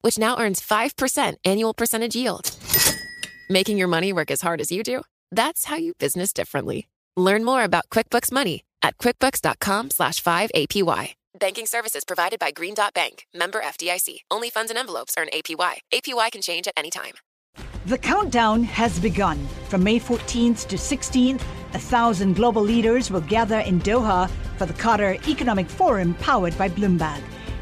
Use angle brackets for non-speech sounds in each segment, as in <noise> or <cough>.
which now earns 5% annual percentage yield. Making your money work as hard as you do? That's how you business differently. Learn more about QuickBooks Money at quickbooks.com slash 5APY. Banking services provided by Green Dot Bank, member FDIC. Only funds and envelopes earn APY. APY can change at any time. The countdown has begun. From May 14th to 16th, a thousand global leaders will gather in Doha for the Qatar Economic Forum powered by Bloomberg.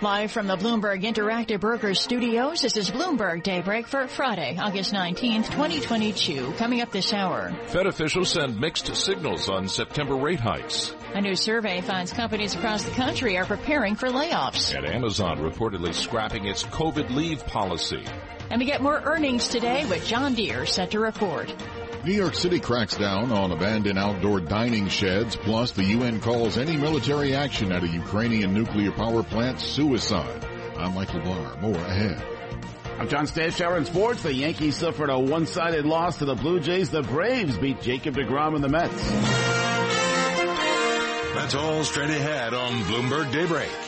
Live from the Bloomberg Interactive Brokers studios, this is Bloomberg Daybreak for Friday, August 19th, 2022. Coming up this hour. Fed officials send mixed signals on September rate hikes. A new survey finds companies across the country are preparing for layoffs. And Amazon reportedly scrapping its COVID leave policy. And we get more earnings today with John Deere set to report. New York City cracks down on abandoned outdoor dining sheds, plus the UN calls any military action at a Ukrainian nuclear power plant suicide. I'm Michael Barr. More ahead. I'm John Stashower in sports. The Yankees suffered a one-sided loss to the Blue Jays. The Braves beat Jacob deGrom and the Mets. That's all straight ahead on Bloomberg Daybreak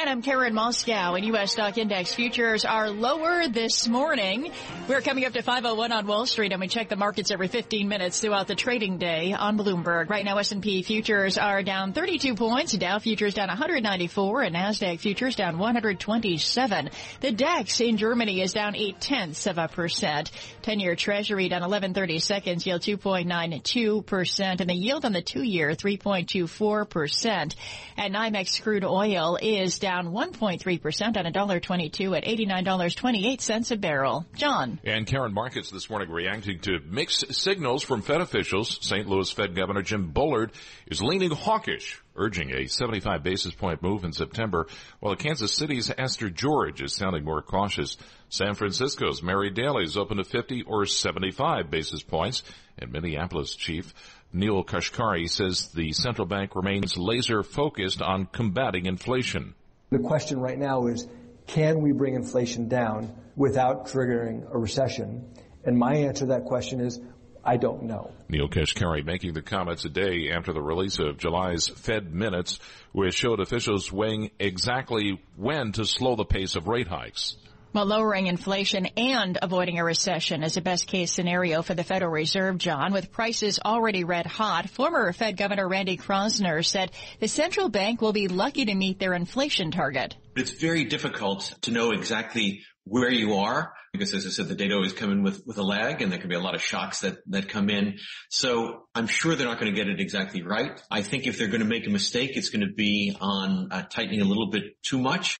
And I'm Karen Moskow, and U.S. stock index futures are lower this morning. We're coming up to 501 on Wall Street, and we check the markets every 15 minutes throughout the trading day on Bloomberg. Right now, S&P futures are down 32 points, Dow futures down 194, and NASDAQ futures down 127. The DAX in Germany is down 8 tenths of a percent. 10-year Treasury down 1130 seconds, yield 2.92%, and the yield on the two-year 3.24%. And NYMEX crude oil is down down 1.3% on $1.22 at $89.28 a barrel. John. And Karen markets this morning reacting to mixed signals from Fed officials. St. Louis Fed Governor Jim Bullard is leaning hawkish urging a 75 basis point move in September, while Kansas City's Esther George is sounding more cautious. San Francisco's Mary Daly is open to 50 or 75 basis points, and Minneapolis Chief Neel Kashkari says the central bank remains laser focused on combating inflation. The question right now is, can we bring inflation down without triggering a recession? And my answer to that question is, I don't know. Neel Kashkari making the comments a day after the release of July's Fed minutes, which showed officials weighing exactly when to slow the pace of rate hikes. Well, lowering inflation and avoiding a recession is a best case scenario for the Federal Reserve, John. With prices already red hot, former Fed Governor Randy Kroszner said the central bank will be lucky to meet their inflation target. It's very difficult to know exactly where you are because as I said, the data always come in with, with a lag and there can be a lot of shocks that, that come in. So I'm sure they're not going to get it exactly right. I think if they're going to make a mistake, it's going to be on uh, tightening a little bit too much.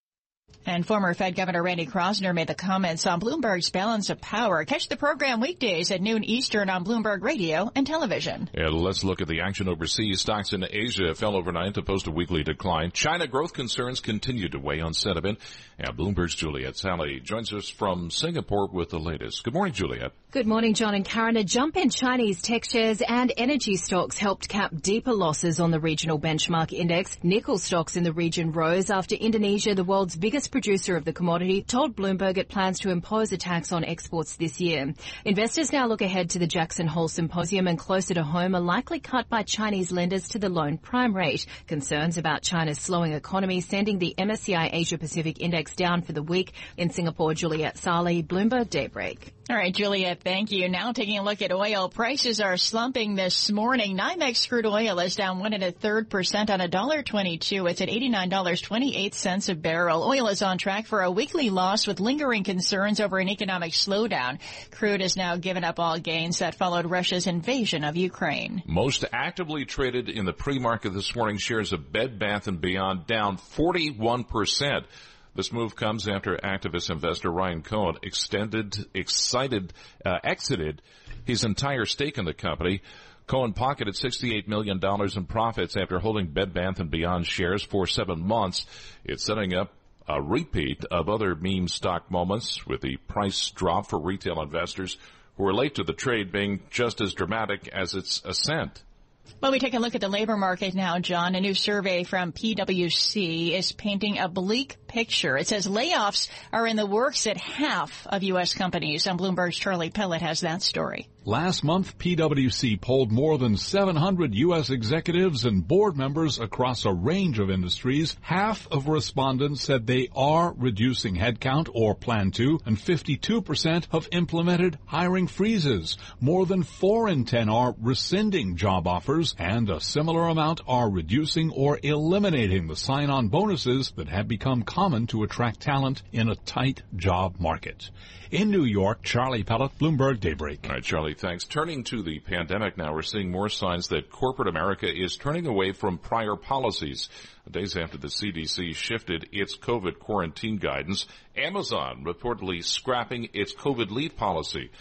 And former Fed Governor Randy Kroszner made the comments on Bloomberg's balance of power. Catch the program weekdays at noon Eastern on Bloomberg Radio and television. And let's look at the action overseas. Stocks in Asia fell overnight to post a weekly decline. China growth concerns continue to weigh on sentiment. And Bloomberg's Juliet Saly joins us from Singapore with the latest. Good morning, Juliet. Good morning, John and Karen. A jump in Chinese tech shares and energy stocks helped cap deeper losses on the regional benchmark index. Nickel stocks in the region rose after Indonesia, the world's biggest producer of the commodity, told Bloomberg it plans to impose a tax on exports this year. Investors now look ahead to the Jackson Hole Symposium and closer to home, a likely cut by Chinese lenders to the loan prime rate. Concerns about China's slowing economy sending the MSCI Asia Pacific Index down for the week. In Singapore, Juliet Saly, Bloomberg Daybreak. All right, Juliet, thank you. Now taking a look at oil. Prices are slumping this morning. NYMEX crude oil is down one and a third percent on a dollar twenty-two. It's at $89.28 a barrel. Oil is on track for a weekly loss with lingering concerns over an economic slowdown. Crude has now given up all gains that followed Russia's invasion of Ukraine. Most actively traded in the pre-market this morning shares of Bed Bath & Beyond down 41%. This move comes after activist investor Ryan Cohen extended, excited, uh, exited his entire stake in the company. Cohen pocketed $68 million in profits after holding Bed Bath & Beyond shares for seven months. It's setting up a repeat of other meme stock moments with the price drop for retail investors who are late to the trade being just as dramatic as its ascent. Well, we take a look at the labor market now, John. A new survey from PwC is painting a bleak picture. It says layoffs are in the works at half of U.S. companies. And Bloomberg's Charlie Pellett has that story. Last month, PwC polled more than 700 U.S. executives and board members across a range of industries. Half of respondents said they are reducing headcount or plan to, and 52% have implemented hiring freezes. More than 4 in 10 are rescinding job offers, and a similar amount are reducing or eliminating the sign-on bonuses that have become common to attract talent in a tight job market. In New York, Charlie Pellett, Bloomberg Daybreak. All right, Charlie, thanks. Turning to the pandemic now, we're seeing more signs that corporate America is turning away from prior policies. Days after the CDC shifted its COVID quarantine guidance, Amazon reportedly scrapping its COVID leave policy.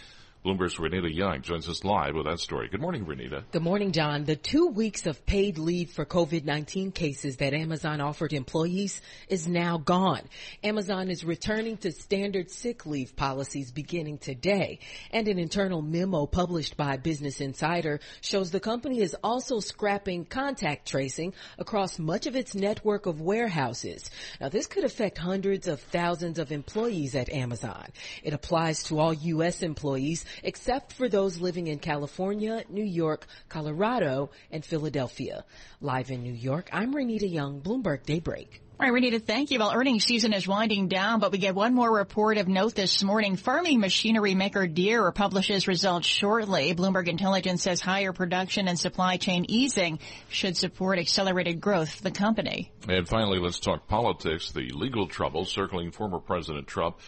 Bloomberg's Renita Young joins us live with that story. Good morning, Renita. Good morning, John. The two weeks of paid leave for COVID-19 cases that Amazon offered employees is now gone. Amazon is returning to standard sick leave policies beginning today. And an internal memo published by Business Insider shows the company is also scrapping contact tracing across much of its network of warehouses. Now, this could affect hundreds of thousands of employees at Amazon. It applies to all U.S. employees except for those living in California, New York, Colorado, and Philadelphia. Live in New York, I'm Renita Young, Bloomberg Daybreak. All right, Renita, thank you. Well, earnings season is winding down, but we get one more report of note this morning. Farming machinery maker Deere publishes results shortly. Bloomberg Intelligence says higher production and supply chain easing should support accelerated growth for the company. And finally, let's talk politics. The legal trouble circling former President Trump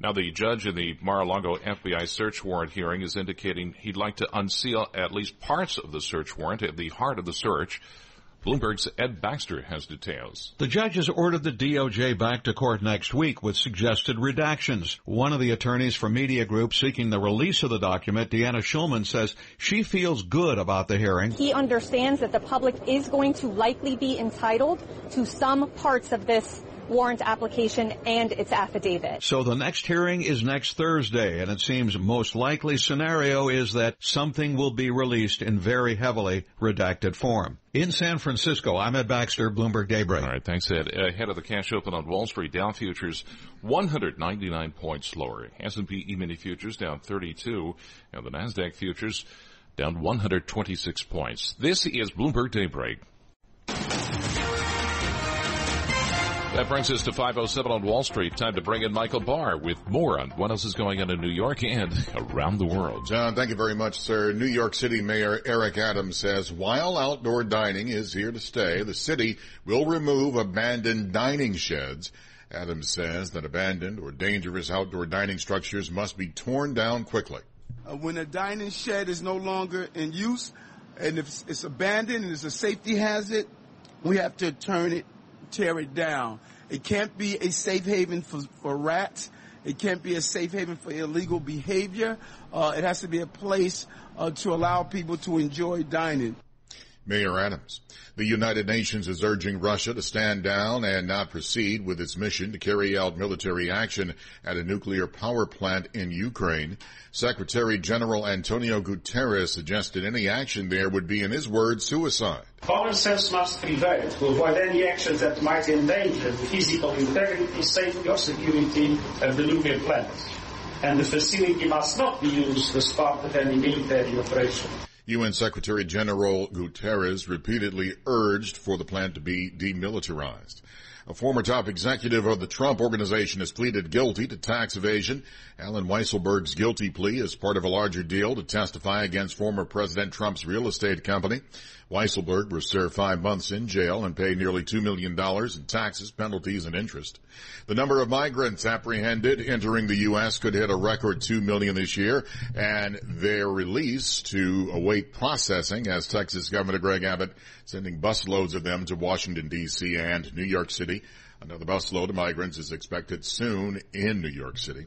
now, the judge in the Mar-a-Lago FBI search warrant hearing is indicating he'd like to unseal at least parts of the search warrant at the heart of the search. Bloomberg's Ed Baxter has details. The judge has ordered the DOJ back to court next week with suggested redactions. One of the attorneys for media groups seeking the release of the document, Deanna Shullman, says she feels good about the hearing. He understands that the public is going to likely be entitled to some parts of this warrant application and its affidavit. So the next hearing is next Thursday, and it seems most likely scenario is that something will be released in very heavily redacted form. In San Francisco, I'm Ed Baxter, Bloomberg Daybreak. All right, thanks, Ed. Ahead of the cash open on Wall Street, Dow futures 199 points lower. S&P E-mini futures down 32, and the Nasdaq futures down 126 points. This is Bloomberg Daybreak. That brings us to 507 on Wall Street. Time to bring in Michael Barr with more on what else is going on in New York and around the world. John, thank you very much, sir. New York City Mayor Eric Adams says while outdoor dining is here to stay, the city will remove abandoned dining sheds. Adams says that abandoned or dangerous outdoor dining structures must be torn down quickly. Uh, when a dining shed is no longer in use and if it's abandoned and it's a safety hazard, we have to turn it tear it down. It can't be a safe haven for, for rats. It can't be a safe haven for illegal behavior. Uh, it has to be a place uh, to allow people to enjoy dining. Mayor Adams. The United Nations is urging Russia to stand down and not proceed with its mission to carry out military action at a nuclear power plant in Ukraine. Secretary General Antonio Guterres suggested any action there would be, in his words, suicide. Common sense must prevail to avoid any actions that might endanger the physical integrity, safety, or security of the nuclear plant. And the facility must not be used as part of any military operation. UN Secretary General Guterres repeatedly urged for the plant to be demilitarized. A former top executive of the Trump organization has pleaded guilty to tax evasion. Alan Weisselberg's guilty plea is part of a larger deal to testify against former President Trump's real estate company. Weisselberg will serve five months in jail and pay nearly $2 million in taxes, penalties, and interest. The number of migrants apprehended entering the U.S. could hit a record 2 million this year, and their release to await processing as Texas Governor Greg Abbott sending busloads of them to Washington, D.C. and New York City. Another busload of migrants is expected soon in New York City.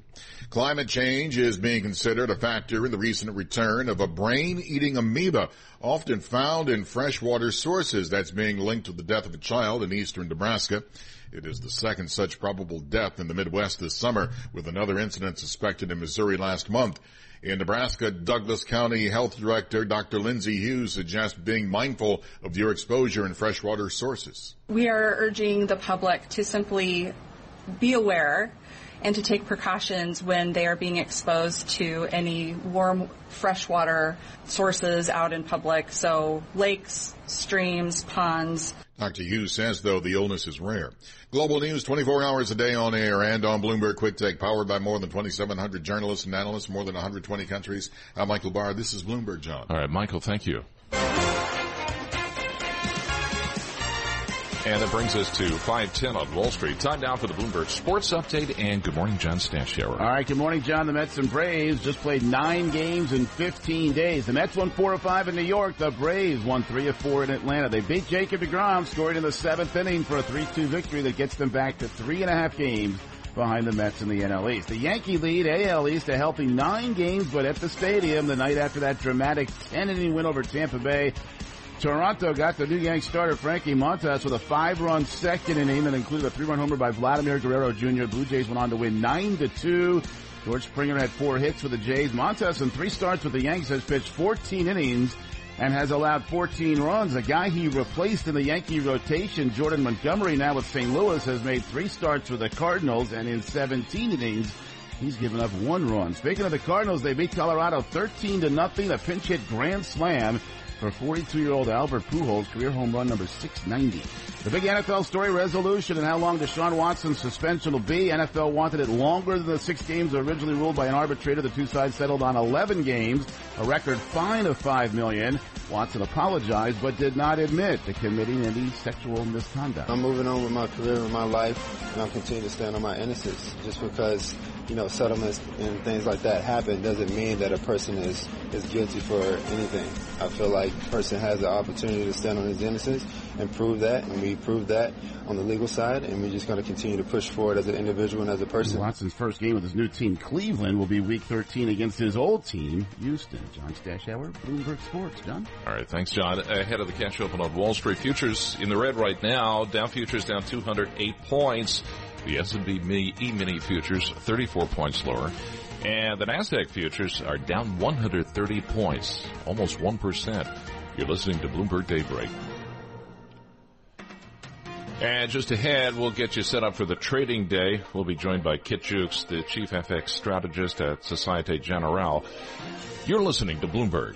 Climate change is being considered a factor in the recent return of a brain-eating amoeba often found in freshwater sources that's being linked to the death of a child in eastern Nebraska. It is the second such probable death in the Midwest this summer, with another incident suspected in Missouri last month. In Nebraska, Douglas County Health Director Dr. Lindsay Huse suggests being mindful of your exposure in freshwater sources. We are urging the public to simply be aware and to take precautions when they are being exposed to any warm freshwater sources out in public. So lakes, streams, ponds. Dr. Huse says, though, the illness is rare. Global news 24 hours a day on air and on Bloomberg Quick Take, powered by more than 2,700 journalists and analysts, more than 120 countries. I'm Michael Barr. This is Bloomberg, John. All right, Michael, thank you. And that brings us to 510 on Wall Street. Time now for the Bloomberg Sports Update. And good morning, John Stashower. All right, good morning, John. The Mets and Braves just played nine games in 15 days. The Mets won four of five in New York. The Braves won three of four in Atlanta. They beat Jacob DeGrom, scored in the seventh inning for a 3-2 victory that gets them back to three and a half games behind the Mets in the NL East. The Yankee lead AL East a healthy nine games, but at the stadium the night after that dramatic 10 inning win over Tampa Bay. Toronto got the new Yank starter Frankie Montas with a five-run second inning that included a three-run homer by Vladimir Guerrero Jr. Blue Jays went on to win nine to two. George Springer had four hits for the Jays. Montas in three starts with the Yankees has pitched 14 innings and has allowed 14 runs. A guy he replaced in the Yankee rotation, Jordan Montgomery, now with St. Louis, has made three starts for the Cardinals and in 17 innings. He's given up one run. Speaking of the Cardinals, they beat Colorado 13 to nothing. A pinch hit grand slam for 42-year-old Albert Pujols, career home run number 690. The big NFL story resolution and how long Deshaun Watson's suspension will be. NFL wanted it longer than the six games originally ruled by an arbitrator. The two sides settled on 11 games, a record fine of $5 million. Watson apologized but did not admit to committing any sexual misconduct. I'm moving on with my career and my life, and I'm continuing to stand on my innocence. Just because, you know, settlements and things like that happen doesn't mean that a person is, is guilty for anything. I feel like a person has the opportunity to stand on his innocence and prove that, and we proved that on the legal side, and we're just going to continue to push forward as an individual and as a person. Watson's first game with his new team, Cleveland, will be Week 13 against his old team, Houston. John Stashower, Bloomberg Sports. John? All right, thanks, John. Ahead of the cash open on Wall Street, futures in the red right now. Dow futures down 208 points. The S&P E-mini futures 34 points lower. And the NASDAQ futures are down 130 points, almost 1%. You're listening to Bloomberg Daybreak. And just ahead, we'll get you set up for the trading day. We'll be joined by Kit Juckes, the chief FX strategist at Societe Generale. You're listening to Bloomberg.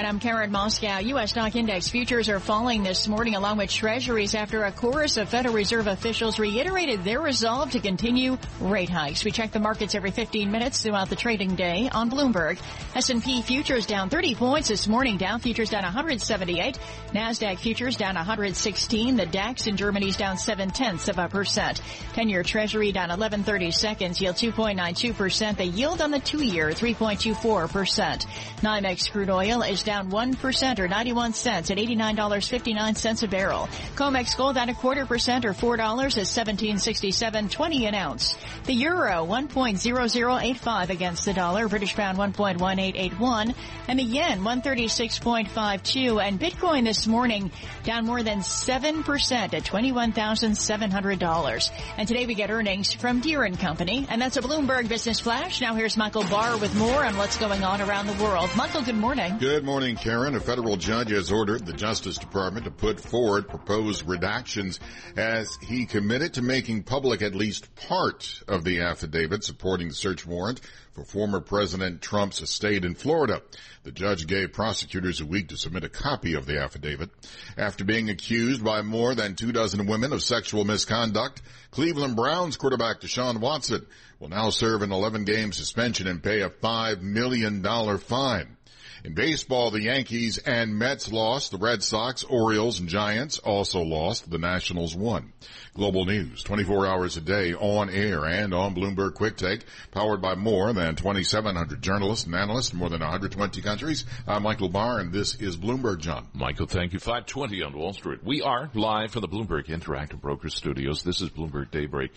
And I'm Karen Moskow. U.S. stock index futures are falling this morning along with treasuries after a chorus of Federal Reserve officials reiterated their resolve to continue rate hikes. We check the markets every 15 minutes throughout the trading day on Bloomberg. S&P futures down 30 points this morning. Dow futures down 178. NASDAQ futures down 116. The DAX in Germany's down 7 tenths of a percent. 10-year treasury down 1130 seconds. Yield 2.92%. The yield on the two-year 3.24%. NYMEX crude oil is down down 1% or 91 cents at $89.59 a barrel. COMEX gold down a quarter percent or $4 at 1767.20 an ounce. The euro 1.0085 against the dollar, British pound 1.1881, and the yen 136.52 and Bitcoin this morning down more than 7% at $21,700. And today we get earnings from Deere and Company, and that's a Bloomberg Business Flash. Now here's Michael Barr with more on what's going on around the world. Michael, good morning. Good morning, Karen. A federal judge has ordered the Justice Department to put forward proposed redactions as he committed to making public at least part of the affidavit supporting the search warrant for former President Trump's estate in Florida. The judge gave prosecutors a week to submit a copy of the affidavit. After being accused by more than two dozen women of sexual misconduct, Cleveland Browns quarterback Deshaun Watson will now serve an 11 game suspension and pay a $5 million fine. In baseball, the Yankees and Mets lost. The Red Sox, Orioles, and Giants also lost. The Nationals won. Global news, 24 hours a day on air and on Bloomberg Quick Take, powered by more than 2,700 journalists and analysts in more than 120 countries. I'm Michael Barr, and this is Bloomberg John. Michael, thank you. 520 on Wall Street. We are live from the Bloomberg Interactive Brokers Studios. This is Bloomberg Daybreak.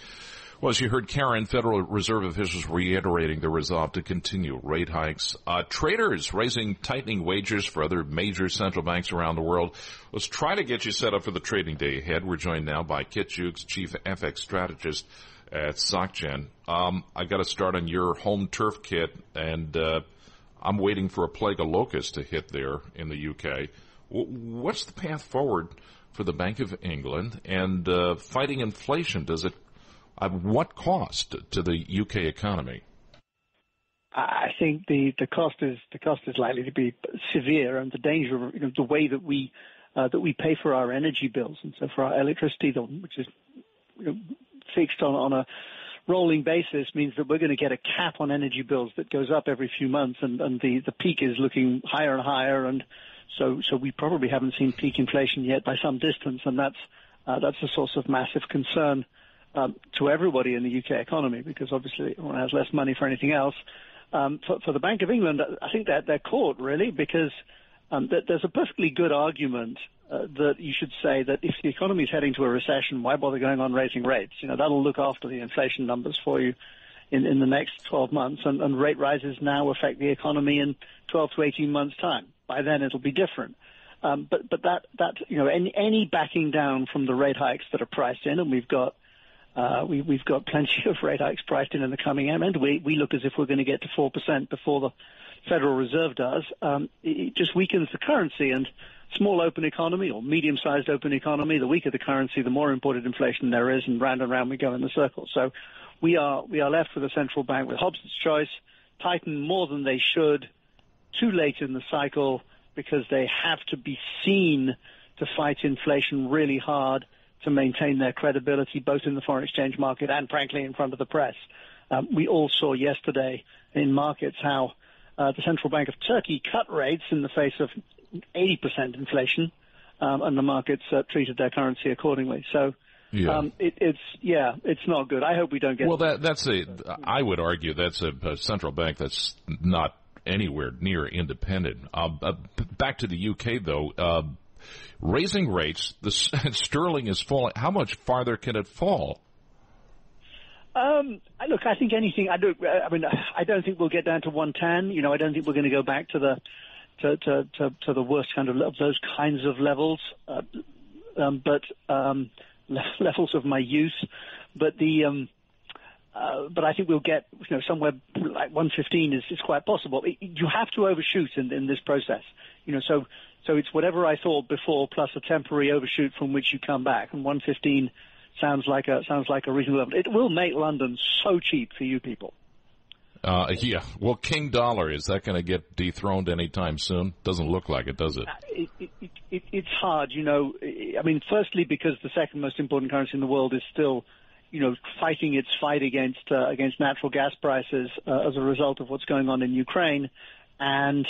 Well, as you heard Karen, Federal Reserve officials reiterating their resolve to continue rate hikes. Uh, traders raising tightening wages for other major central banks around the world. Let's try to get you set up for the trading day ahead. We're joined now by Kit Juckes, Chief FX Strategist at SocGen. Um, I got to start on your home turf kit, and uh, I'm waiting for a plague of locusts to hit there in the UK. What's the path forward for the Bank of England and uh, fighting inflation? Does it at what cost to the UK economy? I think the, the cost is the cost is likely to be severe, and the danger you know, the way that we uh, that we pay for our energy bills, and so for our electricity, which is you know, fixed on, on a rolling basis, means that we're going to get a cap on energy bills that goes up every few months, and, and the, the peak is looking higher and higher, and so so we probably haven't seen peak inflation yet by some distance, and that's uh, that's a source of massive concern um, to everybody in the UK economy because obviously everyone has less money for anything else. Um, for, for, the Bank of England, I think that they're caught really because um, there's a perfectly good argument uh, that you should say that if the economy is heading to a recession, why bother going on raising rates? You know that'll look after the inflation numbers for you in, in the next 12 months, and, and rate rises now affect the economy in 12 to 18 months' time. By then, it'll be different. Um, but but that that you know any any backing down from the rate hikes that are priced in, and we've got uh, we, we've got plenty of rate hikes priced in in the coming year, and we, we look as if we're going to get to 4% before the Federal Reserve does. Um, it just weakens the currency, and small open economy or medium-sized open economy, the weaker the currency, the more imported inflation there is, and round and round we go in the circle. So we are we are left with a central bank with Hobson's choice, tighten more than they should, too late in the cycle because they have to be seen to fight inflation really hard to maintain their credibility both in the foreign exchange market and, frankly, in front of the press. Um, we all saw yesterday in markets how uh, the central bank of Turkey cut rates in the face of 80% inflation, um, and the markets uh, treated their currency accordingly. So. Yeah. Um, it, it's yeah, it's not good. I hope we don't get. Well, that that's a. I would argue that's a, a central bank that's not anywhere near independent. Uh, uh, back to the UK though, uh, raising rates. The <laughs> sterling is falling. How much farther can it fall? Um, look, I think anything. I don't. I mean, I don't think we'll get down to 110. You know, I don't think we're going to go back to the to to to, to the worst kind of those kinds of levels. Uh, um, but um, <laughs> levels of my youth. But the um, uh, but I think we'll get you know somewhere like 115 is, is quite possible. It, you have to overshoot in, in this process. You know, so so it's whatever I thought before plus a temporary overshoot from which you come back. And 115 sounds like a sounds like a reasonable level. It will make London so cheap for you people. Uh, yeah. Well, King Dollar is that going to get dethroned anytime soon? Doesn't look like it, does it? Uh, it, it, it? It's hard, you know. I mean, firstly, because the second most important currency in the world is still, you know, fighting its fight against uh, against natural gas prices uh, as a result of what's going on in Ukraine, and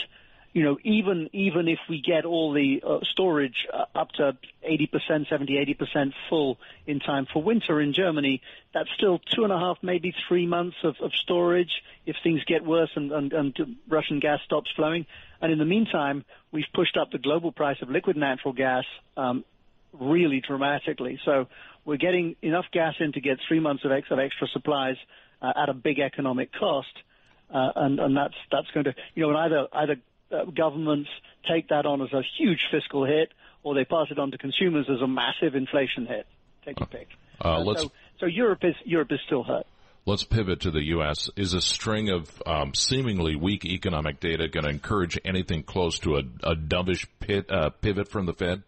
you know, even even if we get all the uh, storage uh, up to 80%, 70, 80% full in time for winter in Germany, that's still two and a half, maybe three months of, of storage if things get worse and, and, and Russian gas stops flowing. And in the meantime, we've pushed up the global price of liquid natural gas um, really dramatically. So we're getting enough gas in to get three months of extra, extra supplies uh, at a big economic cost, uh, and, and that's that's going to you know either either uh, governments take that on as a huge fiscal hit, or they pass it on to consumers as a massive inflation hit. Take your pick. Uh, let's so, so Europe is Europe is still hurt. Let's pivot to the U.S. Is a string of um, seemingly weak economic data going to encourage anything close to a, a dovish pit, uh, pivot from the Fed?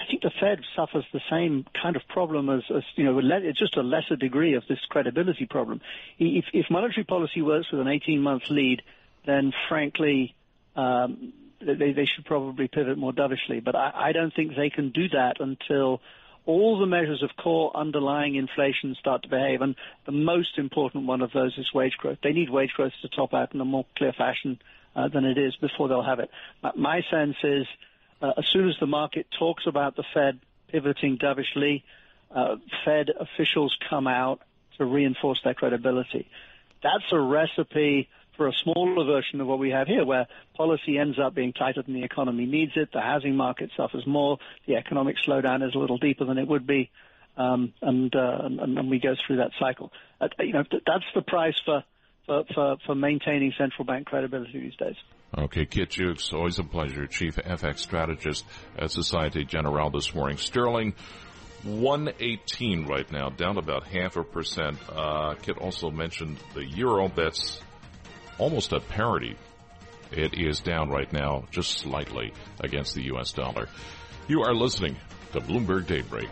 I think the Fed suffers the same kind of problem as, as you know, it's just a lesser degree of this credibility problem. If, if monetary policy works with an 18-month lead, then frankly, um, they, they should probably pivot more dovishly. But I, I don't think they can do that until all the measures of core underlying inflation start to behave. And the most important one of those is wage growth. They need wage growth to top out in a more clear fashion uh, than it is before they'll have it. My sense is uh, as soon as the market talks about the Fed pivoting dovishly, uh, Fed officials come out to reinforce their credibility. That's a recipe for a smaller version of what we have here, where policy ends up being tighter than the economy needs it, the housing market suffers more, the economic slowdown is a little deeper than it would be, um, and, uh, and, and we go through that cycle. Uh, you know, that's the price for, for, for, for maintaining central bank credibility these days. Okay, Kit Juckes, always a pleasure. Chief FX strategist at Societe Generale this morning. Sterling, 118 right now, down about half a percent. Uh, Kit also mentioned the euro. That's almost at parity. It is down right now, just slightly against the U.S. dollar. You are listening to Bloomberg Daybreak.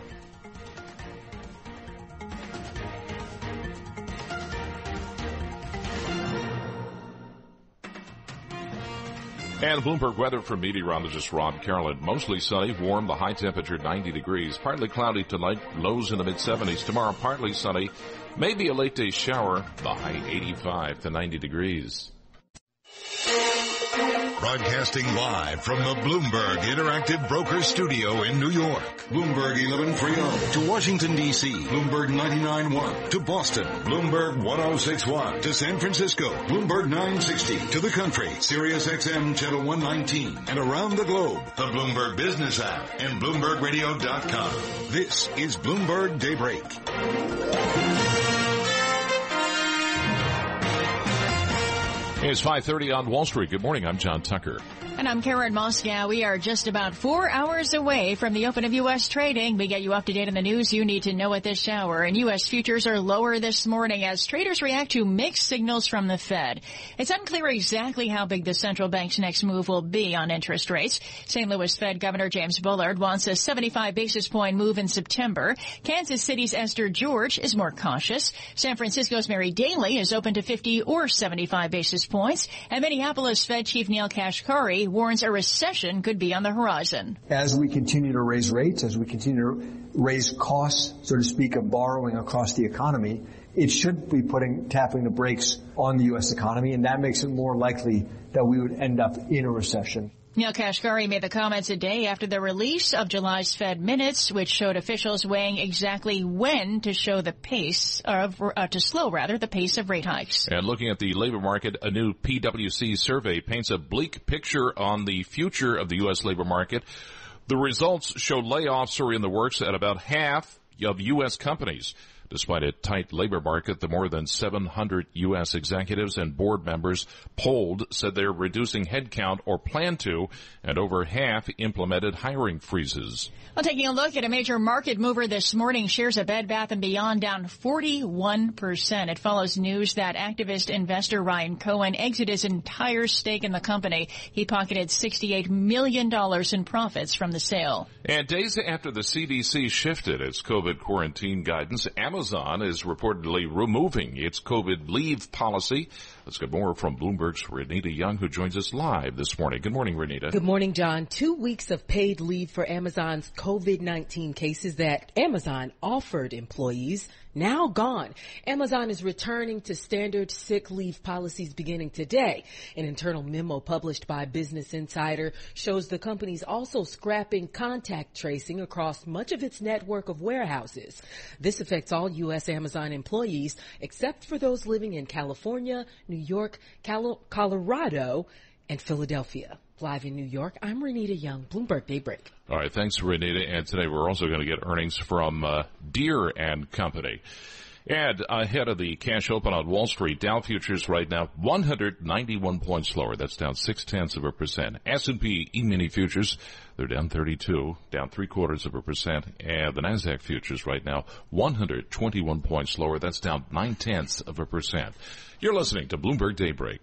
And Bloomberg weather for meteorologist Rob Carolan. Mostly sunny, warm, the high temperature 90 degrees. Partly cloudy tonight, lows in the mid 70s. Tomorrow, partly sunny, maybe a late day shower, the high 85 to 90 degrees. Broadcasting live from the Bloomberg Interactive Broker Studio in New York. Bloomberg 1130 to Washington, D.C. Bloomberg 99.1 to Boston. Bloomberg 1061 to San Francisco. Bloomberg 960 to the country. Sirius XM Channel 119 and around the globe. The Bloomberg Business app and BloombergRadio.com. This is Bloomberg Daybreak. It's 5.30 on Wall Street. Good morning. I'm John Tucker. And I'm Karen Moskow. We are just about four hours away from the open of U.S. trading. We get you up to date on the news you need to know at this hour. And U.S. futures are lower this morning as traders react to mixed signals from the Fed. It's unclear exactly how big the central bank's next move will be on interest rates. St. Louis Fed Governor James Bullard wants a 75 basis point move in September. Kansas City's Esther George is more cautious. San Francisco's Mary Daly is open to 50 or 75 basis points. And Minneapolis Fed Chief Neel Kashkari warns a recession could be on the horizon. As we continue to raise rates, as we continue to raise costs, so to speak, of borrowing across the economy, it should be putting, tapping the brakes on the U.S. economy, and that makes it more likely that we would end up in a recession. Neel Kashkari made the comments a day after the release of July's Fed minutes, which showed officials weighing exactly when to show the pace of, uh, to slow rather, the pace of rate hikes. And looking at the labor market, a new PwC survey paints a bleak picture on the future of the U.S. labor market. The results show layoffs are in the works at about half of U.S. companies. Despite a tight labor market, the more than 700 U.S. executives and board members polled said they're reducing headcount or plan to, and over half implemented hiring freezes. Well, taking a look at a major market mover this morning, shares of Bed Bath & Beyond down 41%. It follows news that activist investor Ryan Cohen exited his entire stake in the company. He pocketed $68 million in profits from the sale. And days after the CDC shifted its COVID quarantine guidance, Amazon Amazon is reportedly removing its COVID leave policy. Let's get more from Bloomberg's Renita Young, who joins us live this morning. Good morning, Renita. Good morning, John. Two weeks of paid leave for Amazon's COVID-19 cases that Amazon offered employees now gone. Amazon is returning to standard sick leave policies beginning today. An internal memo published by Business Insider shows the company's also scrapping contact tracing across much of its network of warehouses. This affects all U.S. Amazon employees except for those living in California, New York, Cal- Colorado, and Philadelphia. Live in New York, I'm Renita Young, Bloomberg Daybreak. All right, thanks, Renita. And today we're also going to get earnings from uh, Deere and Company. And ahead of the cash open on Wall Street, Dow futures right now 191 points lower. That's down six tenths of a percent. S&P E-mini futures, they're down 32, down three quarters of a percent. And the Nasdaq futures right now 121 points lower. That's down nine tenths of a percent. You're listening to Bloomberg Daybreak.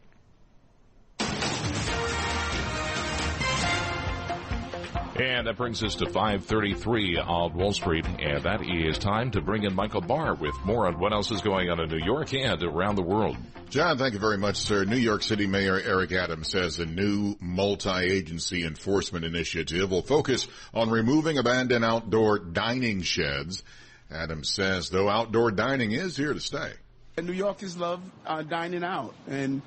And that brings us to 533 on Wall Street. And that is time to bring in Michael Barr with more on what else is going on in New York and around the world. John, thank you very much, sir. New York City Mayor Eric Adams says a new multi-agency enforcement initiative will focus on removing abandoned outdoor dining sheds. Adams says, though outdoor dining is here to stay. And New Yorkers love uh, dining out, and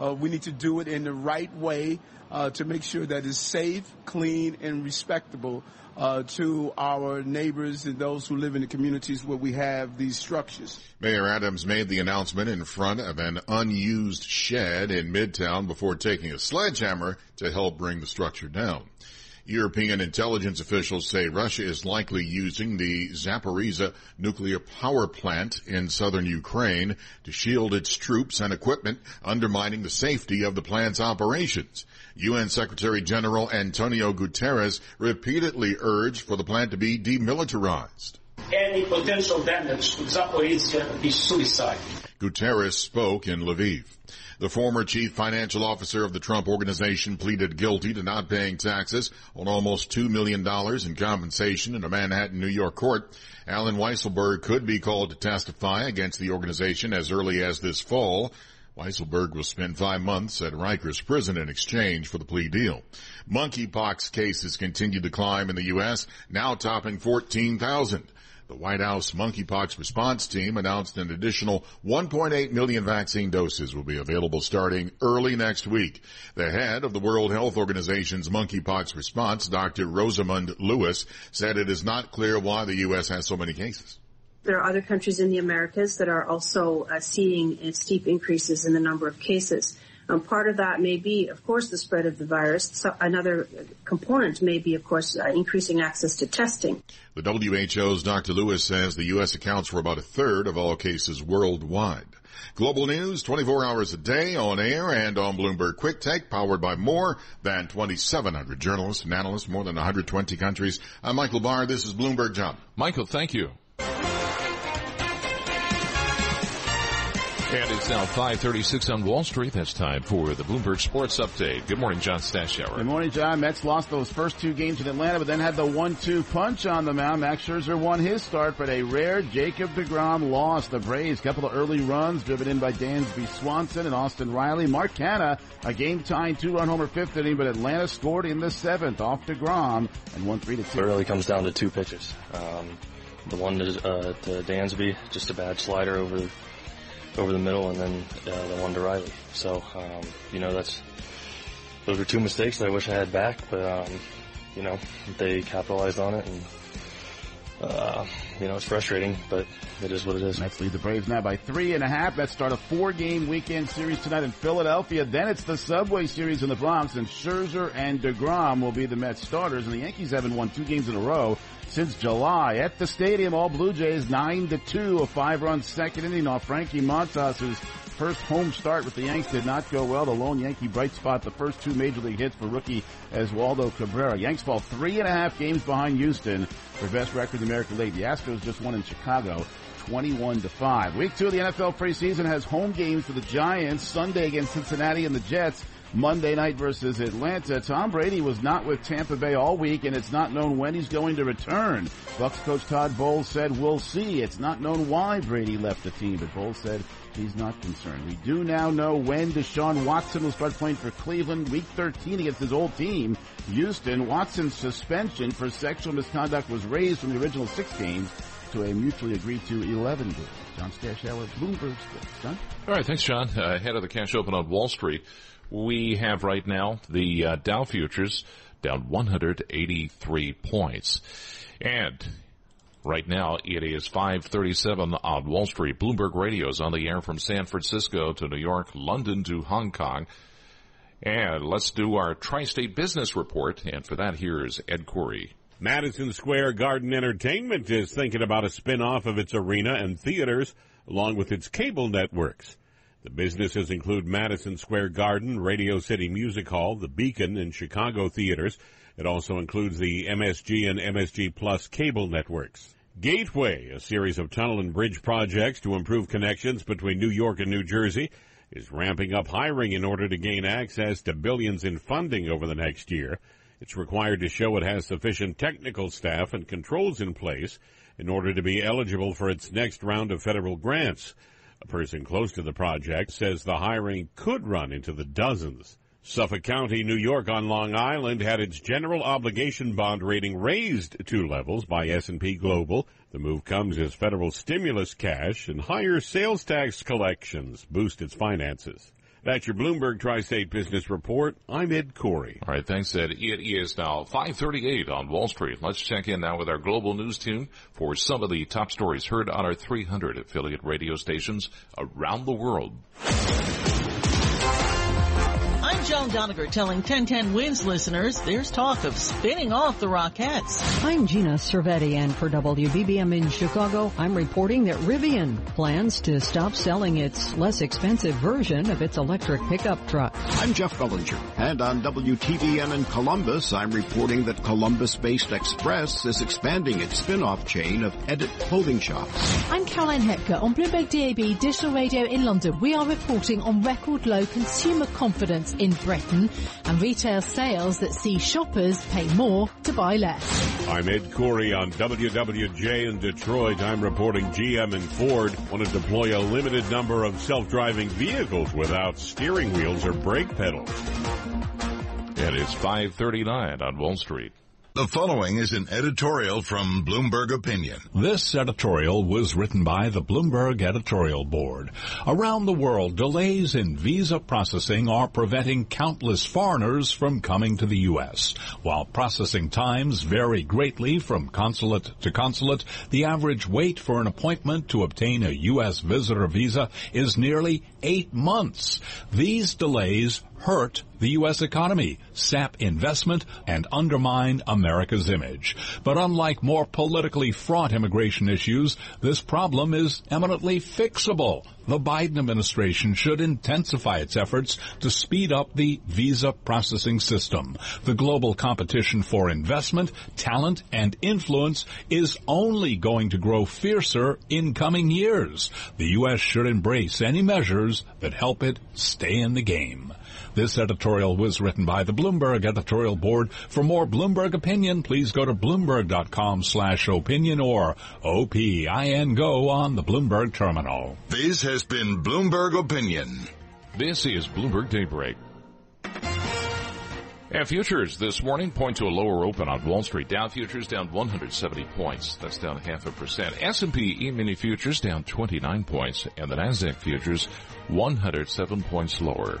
uh, we need to do it in the right way uh, to make sure that it's safe, clean, and respectable uh, to our neighbors and those who live in the communities where we have these structures. Mayor Adams made the announcement in front of an unused shed in Midtown before taking a sledgehammer to help bring the structure down. European intelligence officials say Russia is likely using the Zaporizhzhia nuclear power plant in southern Ukraine to shield its troops and equipment, undermining the safety of the plant's operations. UN Secretary General Antonio Guterres repeatedly urged for the plant to be demilitarized. Any potential damage to Zaporizhzhia is suicide. Guterres spoke in Lviv. The former chief financial officer of the Trump organization pleaded guilty to not paying taxes on almost $2 million in compensation in a Manhattan, New York court. Alan Weisselberg could be called to testify against the organization as early as this fall. Weisselberg will spend five months at Rikers prison in exchange for the plea deal. Monkeypox cases continue to climb in the U.S., now topping 14,000. The White House monkeypox response team announced an additional 1.8 million vaccine doses will be available starting early next week. The head of the World Health Organization's monkeypox response, Dr. Rosamund Lewis, said it is not clear why the U.S. has so many cases. There are other countries in the Americas that are also uh, seeing steep increases in the number of cases. Um, part of that may be, of course, the spread of the virus. So another component may be, of course, uh, increasing access to testing. The WHO's Dr. Lewis says the U.S. accounts for about a third of all cases worldwide. Global news 24 hours a day on air and on Bloomberg Quick Take, powered by more than 2,700 journalists and analysts, more than 120 countries. I'm Michael Barr. This is Bloomberg Job. Michael, thank you. And it's now 536 on Wall Street. That's time for the Bloomberg Sports Update. Good morning, John Stashower. Good morning, John. Mets lost those first two games in Atlanta, but then had the one-two punch on the mound. Max Scherzer won his start, but a rare Jacob DeGrom lost. The Braves, couple of early runs driven in by Dansby Swanson and Austin Riley. Mark Canha, a game-tying two-run homer fifth inning, but Atlanta scored in the seventh off DeGrom and won three to two. It really comes down to two pitches. Um, the one to, uh, to Dansby, just a bad slider over over the middle, and then uh, the one to Riley. So, um, you know, that's those were two mistakes that I wish I had back, but um, you know, they capitalized on it, and uh, you know, it's frustrating, but it is what it is. Mets lead the Braves now by three and a half. Let's start a four-game weekend series tonight in Philadelphia. Then it's the Subway Series in the Bronx, and Scherzer and DeGrom will be the Mets starters. And the Yankees haven't won two games in a row since July. At the stadium, all Blue Jays nine to two, a five-run second inning off Frankie Montas's first home start with the Yanks did not go well. The lone Yankee bright spot, the first two major league hits for rookie Oswaldo Cabrera. Yanks fall three and a half games behind Houston for best record in the American League. The Astros just won in Chicago. 21 to 5. Week 2 of the NFL preseason has home games for the Giants Sunday against Cincinnati and the Jets. Monday night versus Atlanta. Tom Brady was not with Tampa Bay all week, and it's not known when he's going to return. Bucs coach Todd Bowles said, "We'll see." It's not known why Brady left the team, but Bowles said he's not concerned. We do now know when Deshaun Watson will start playing for Cleveland, Week 13 against his old team, Houston. Watson's suspension for sexual misconduct was raised from the original six games to a mutually agreed to 11 games. John Stashower, Bloomberg Sports. John? All right, thanks, John. Uh, ahead of the cash open on Wall Street we have right now the uh, Dow futures down 183 points. And right now it is 537 on Wall Street. Bloomberg Radio is on the air from San Francisco to New York, London to Hong Kong. And let's do our tri-state business report. And for that, here's Ed Corey. Madison Square Garden Entertainment is thinking about a spin-off of its arena and theaters along with its cable networks. The businesses include Madison Square Garden, Radio City Music Hall, the Beacon and Chicago theaters. It also includes the MSG and MSG Plus cable networks. Gateway, a series of tunnel and bridge projects to improve connections between New York and New Jersey, is ramping up hiring in order to gain access to billions in funding over the next year. It's required to show it has sufficient technical staff and controls in place in order to be eligible for its next round of federal grants. A person close to the project says the hiring could run into the dozens. Suffolk County, New York on Long Island had its general obligation bond rating raised two levels by S&P Global. The move comes as federal stimulus cash and higher sales tax collections boost its finances. That's your Bloomberg Tri-State Business Report. I'm Ed Corey. All right, thanks, Ed. It is now 538 on Wall Street. Let's check in now with our global news team for some of the top stories heard on our 300 affiliate radio stations around the world. I'm Joan Doniger telling 1010 Wins listeners there's talk of spinning off the Rockettes. I'm Gina Cervetti and for WBBM in Chicago, I'm reporting that Rivian plans to stop selling its less expensive version of its electric pickup truck. I'm Jeff Bellinger and on WTVN in Columbus, I'm reporting that Columbus-based Express is expanding its spin-off chain of Edit clothing shops. I'm Caroline Hepker on Bloomberg DAB Digital Radio in London. We are reporting on record low consumer confidence in Britain and retail sales that see shoppers pay more to buy less. I'm Ed Corey on WWJ in Detroit. I'm reporting GM and Ford want to deploy a limited number of self-driving vehicles without steering wheels or brake pedals. And It is 539 on Wall Street. The following is an editorial from Bloomberg Opinion. This editorial was written by the Bloomberg Editorial Board. Around the world, delays in visa processing are preventing countless foreigners from coming to the U.S. While processing times vary greatly from consulate to consulate, the average wait for an appointment to obtain a U.S. visitor visa is nearly eight months. These delays hurt the U.S. economy, sap investment, and undermine America's image. But unlike more politically fraught immigration issues, this problem is eminently fixable. The Biden administration should intensify its efforts to speed up the visa processing system. The global competition for investment, talent, and influence is only going to grow fiercer in coming years. The U.S. should embrace any measures that help it stay in the game. This editorial was written by the Bloomberg editorial board. For more Bloomberg opinion, please go to bloomberg.com slash opinion or OPIN go on the Bloomberg terminal. This has been Bloomberg Opinion. This is Bloomberg Daybreak. And futures this morning point to a lower open on Wall Street. Dow futures down 170 points. That's down half a percent. S&P E-mini futures down 29 points. And the NASDAQ futures 107 points lower.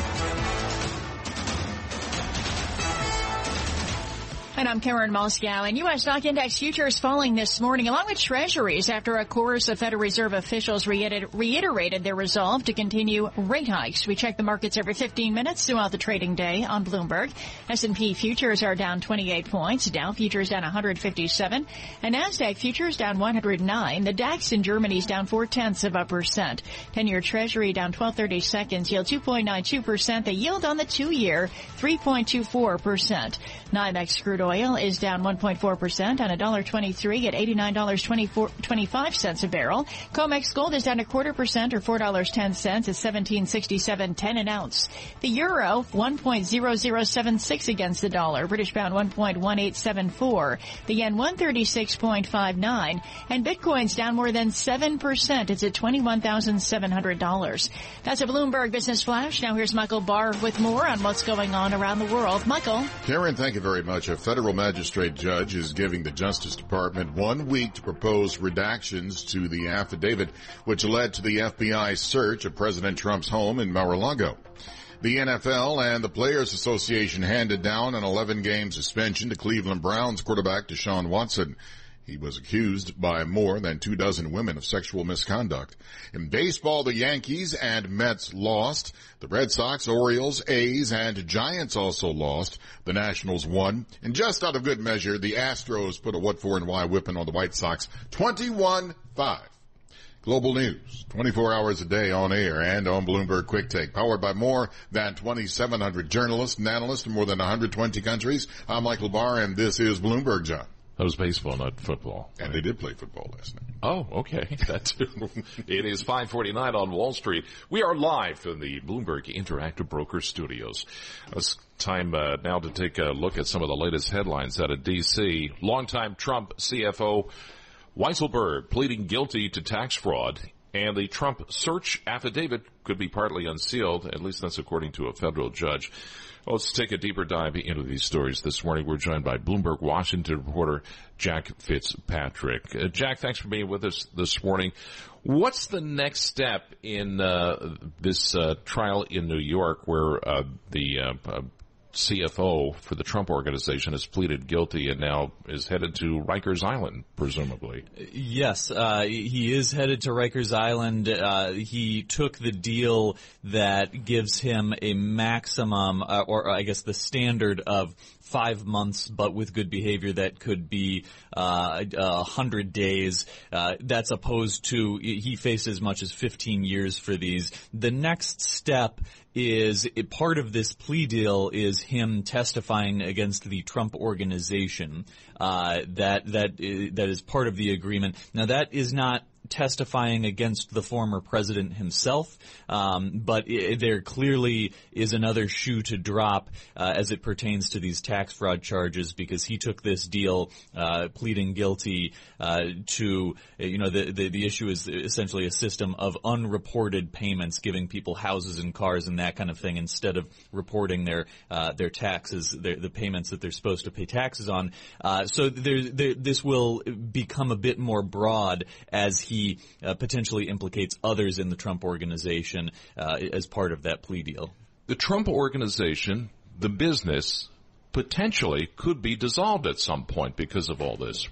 And I'm Karen Moskow. And U.S. stock index futures falling this morning, along with treasuries, after a chorus of Federal Reserve officials reiterated their resolve to continue rate hikes. We check the markets every 15 minutes throughout the trading day on Bloomberg. S&P futures are down 28 points, Dow futures down 157, and Nasdaq futures down 109. The DAX in Germany is down four tenths of a percent. 10-year Treasury down 12.30 seconds, yield 2.92 percent. The yield on the two-year 3.24 percent. NYMEX crude oil is down 1.4% on $1.23 at $89.25 a barrel. COMEX gold is down a quarter percent or $4.10 at 1767.10 an ounce. The euro 1.0076 against the dollar. British pound 1.1874. The yen 136.59 and Bitcoin's down more than 7%. It's at $21,700. That's a Bloomberg Business Flash. Now here's Michael Barr with more on what's going on around the world. Michael. Karen, thank you very much. A federal magistrate judge is giving the Justice Department one week to propose redactions to the affidavit which led to the FBI search of President Trump's home in Mar-a-Lago. The NFL and the Players Association handed down an 11 game suspension to Cleveland Browns quarterback Deshaun Watson. He was accused by more than two dozen women of sexual misconduct. In baseball, the Yankees and Mets lost. The Red Sox, Orioles, A's, and Giants also lost. The Nationals won. And just out of good measure, the Astros put a what for and why whipping on the White Sox 21-5. Global News, 24 hours a day on air and on Bloomberg Quick Take, powered by more than 2,700 journalists and analysts in more than 120 countries. I'm Michael Barr, and this is Bloomberg, John. That was baseball, not football. And they did play football last night. Oh, okay. <laughs> That too. <laughs> it is 549 on Wall Street. We are live from the Bloomberg Interactive Broker Studios. It's time uh, now to take a look at some of the latest headlines out of D.C. Longtime Trump CFO Weisselberg pleading guilty to tax fraud and the Trump search affidavit could be partly unsealed, at least that's according to a federal judge. Well, let's take a deeper dive into these stories this morning. We're joined by Bloomberg Washington reporter Jack Fitzpatrick. Uh, Jack, thanks for being with us this morning. What's the next step in uh, this uh, trial in New York where uh, the uh, CFO for the Trump organization has pleaded guilty and now is headed to Rikers Island, presumably. Yes, uh, he is headed to Rikers Island. Uh, he took the deal that gives him a maximum, uh, or I guess the standard of five months, but with good behavior that could be uh, a hundred days. Uh, that's opposed to he faced as much as 15 years for these. The next step is part of this plea deal is him testifying against the Trump organization. Uh, that that that is part of the agreement. Now that is not testifying against the former president himself, um, but it, there clearly is another shoe to drop uh, as it pertains to these tax fraud charges because he took this deal uh, pleading guilty uh, to you know the, the, the issue is essentially a system of unreported payments, giving people houses and cars and that kind of thing instead of reporting their uh, their taxes, their, the payments that they're supposed to pay taxes on. Uh, so there, there, this will become a bit more broad as he uh, potentially implicates others in the Trump organization uh, as part of that plea deal. The Trump organization, the business, potentially could be dissolved at some point because of all this.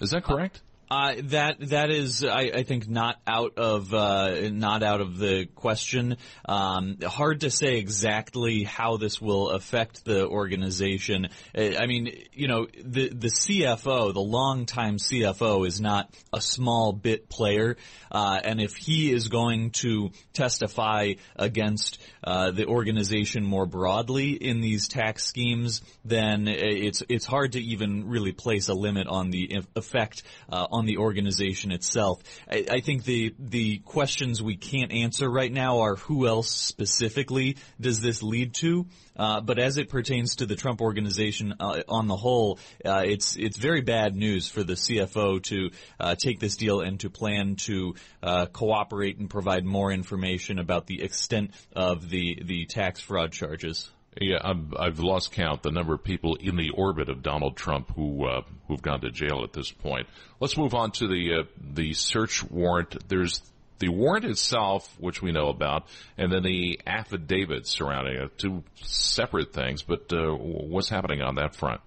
Is that correct? Uh, that that is, I, I, think, not out of uh, not out of the question. Um, hard to say exactly how this will affect the organization. Uh, I mean, you know, the the CFO, the longtime CFO, is not a small bit player, uh, and if he is going to testify against uh, the organization more broadly in these tax schemes, then it's it's hard to even really place a limit on the effect on on the organization itself. I, I, think the the questions we can't answer right now are who else specifically does this lead to? Uh, but as it pertains to the Trump organization uh, on the whole, uh, it's it's very bad news for the CFO to uh, take this deal and to plan to uh, cooperate and provide more information about the extent of the the tax fraud charges. Yeah, i have lost count the number of people in the orbit of Donald Trump who uh, who've gone to jail at this point. Let's move on to the uh, the search warrant. There's the warrant itself, which we know about, and then the affidavit surrounding it. Two separate things, but uh, what's happening on that front?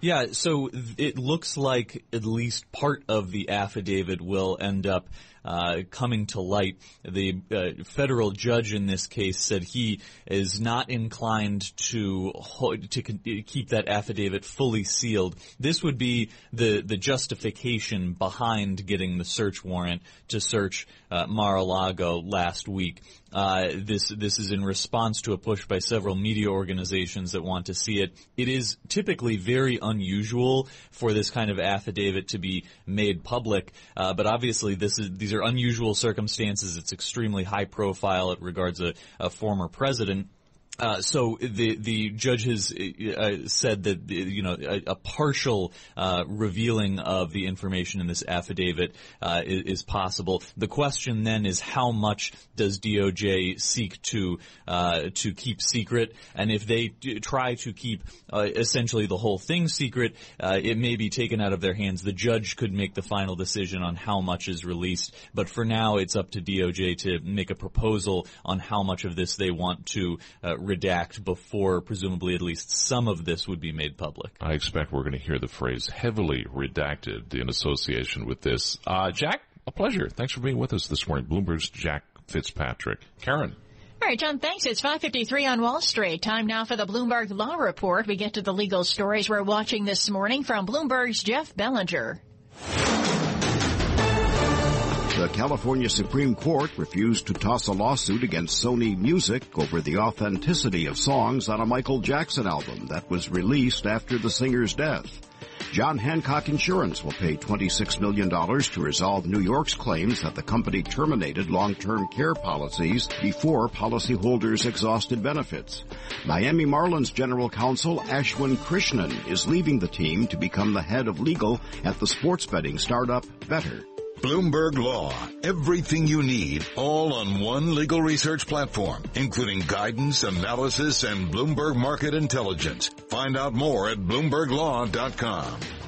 Yeah, so it looks like at least part of the affidavit will end up uh, coming to light. The uh, federal judge in this case said he is not inclined to to keep that affidavit fully sealed. This would be the the justification behind getting the search warrant to search uh, Mar-a-Lago last week. Uh, this this is in response to a push by several media organizations that want to see it. It is typically very unusual for this kind of affidavit to be made public, uh, but obviously this is these are unusual circumstances. It's extremely high profile. It regards a, a former president. Uh, so the the judge has uh, said that you know a, a partial uh, revealing of the information in this affidavit uh, is, is, possible. The question then is how much does DOJ seek to uh, to keep secret, and if they try to keep uh, essentially the whole thing secret, it may be taken out of their hands. The judge could make the final decision on how much is released, but for now it's up to DOJ to make a proposal on how much of this they want to redact before presumably at least some of this would be made public. I expect we're going to hear the phrase heavily redacted in association with this. Uh, Jack, a pleasure. Thanks for being with us this morning. Bloomberg's Jack Fitzpatrick. Karen. All right, John, thanks. It's 553 on Wall Street. Time now for the Bloomberg Law Report. We get to the legal stories we're watching this morning from Bloomberg's Jeff Bellinger. The California Supreme Court refused to toss a lawsuit against Sony Music over the authenticity of songs on a Michael Jackson album that was released after the singer's death. John Hancock Insurance will pay $26 million to resolve New York's claims that the company terminated long-term care policies before policyholders exhausted benefits. Miami Marlins General Counsel Ashwin Krishnan is leaving the team to become the head of legal at the sports betting startup Betr. Bloomberg Law. Everything you need, all on one legal research platform, including guidance, analysis, and Bloomberg Market Intelligence. Find out more at BloombergLaw.com.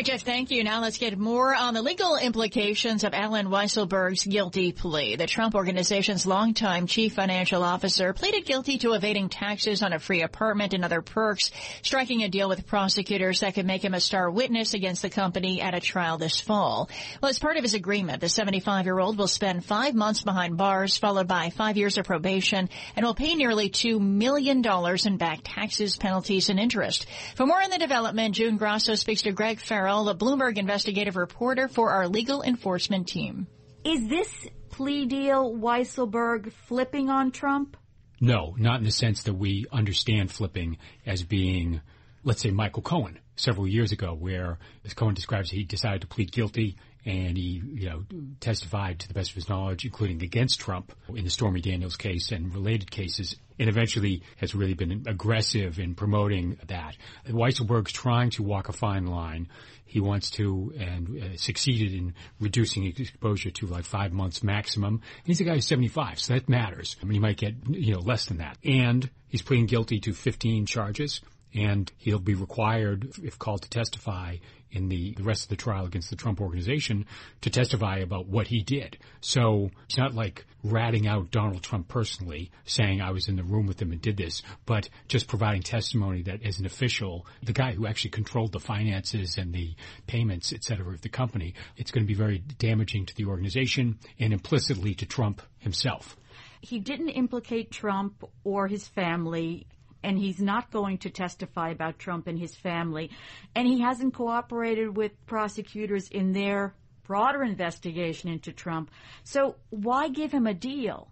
Right, Jeff, thank you. Now let's get more on the legal implications of Allen Weisselberg's guilty plea. The Trump Organization's longtime chief financial officer pleaded guilty to evading taxes on a free apartment and other perks, striking a deal with prosecutors that could make him a star witness against the company at a trial this fall. Well, as part of his agreement, the 75-year-old will spend five months behind bars, followed by five years of probation, and will pay nearly $2 million in back taxes, penalties, and interest. For more on the development, June Grasso speaks to Greg Farrell Farrell, the Bloomberg investigative reporter for our legal enforcement team. Is this plea deal Weisselberg flipping on Trump? No, not in the sense that we understand flipping as being, let's say, Michael Cohen several years ago, where, as Cohen describes, he decided to plead guilty and he, you know, testified to the best of his knowledge, including against Trump in the Stormy Daniels case and related cases, and eventually has really been aggressive in promoting that. Weisselberg's trying to walk a fine line. He wants to and uh, succeeded in reducing exposure to like five months maximum. He's a guy who's 75, so that matters. I mean, he might get, you know, less than that. And he's pleading guilty to 15 charges and he'll be required, if called to testify in the, the rest of the trial against the Trump organization, to testify about what he did. So it's not like ratting out Donald Trump personally, saying I was in the room with him and did this, but just providing testimony that as an official, the guy who actually controlled the finances and the payments, et cetera, of the company, it's going to be very damaging to the organization and implicitly to Trump himself. He didn't implicate Trump or his family and he's not going to testify about Trump and his family. And he hasn't cooperated with prosecutors in their broader investigation into Trump. So why give him a deal?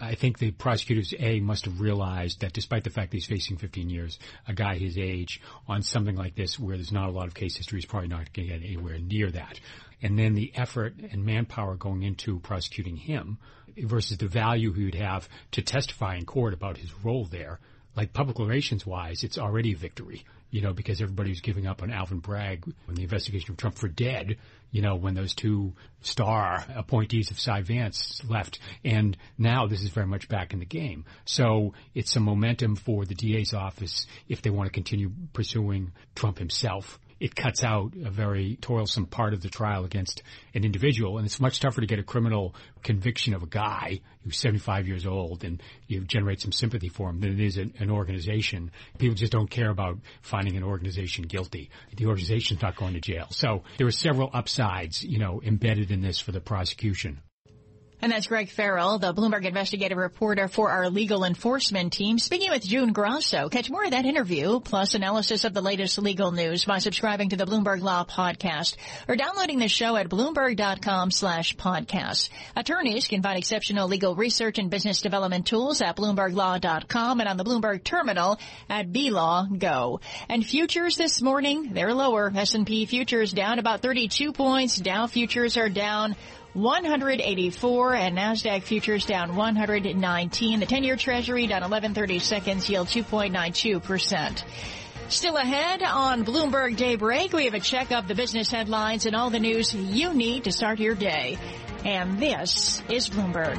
I think the prosecutors, A, must have realized that despite the fact that he's facing 15 years, a guy his age on something like this where there's not a lot of case history is probably not going to get anywhere near that. And then the effort and manpower going into prosecuting him versus the value he would have to testify in court about his role there like public relations wise, it's already a victory, you know, because everybody was giving up on Alvin Bragg when the investigation of Trump for dead, you know, when those two star appointees of Cy Vance left. And now this is very much back in the game. So it's some momentum for the DA's office if they want to continue pursuing Trump himself it cuts out a very toilsome part of the trial against an individual. And it's much tougher to get a criminal conviction of a guy who's 75 years old and you generate some sympathy for him than it is an, an organization. People just don't care about finding an organization guilty. The organization's not going to jail. So there are several upsides, you know, embedded in this for the prosecution. And that's Greg Farrell, the Bloomberg investigative reporter for our legal enforcement team, speaking with June Grasso. Catch more of that interview, plus analysis of the latest legal news by subscribing to the Bloomberg Law Podcast or downloading the show at bloomberg.com slash podcast. Attorneys can find exceptional legal research and business development tools at bloomberglaw.com and on the Bloomberg terminal at BLaw Go. And futures this morning, they're lower. S&P futures down about 32 points. Dow futures are down 184 and NASDAQ futures down 119. The 10-year treasury down 1130 seconds, yield 2.92%. Still ahead on Bloomberg Daybreak, we have a check of the business headlines and all the news you need to start your day. And this is Bloomberg.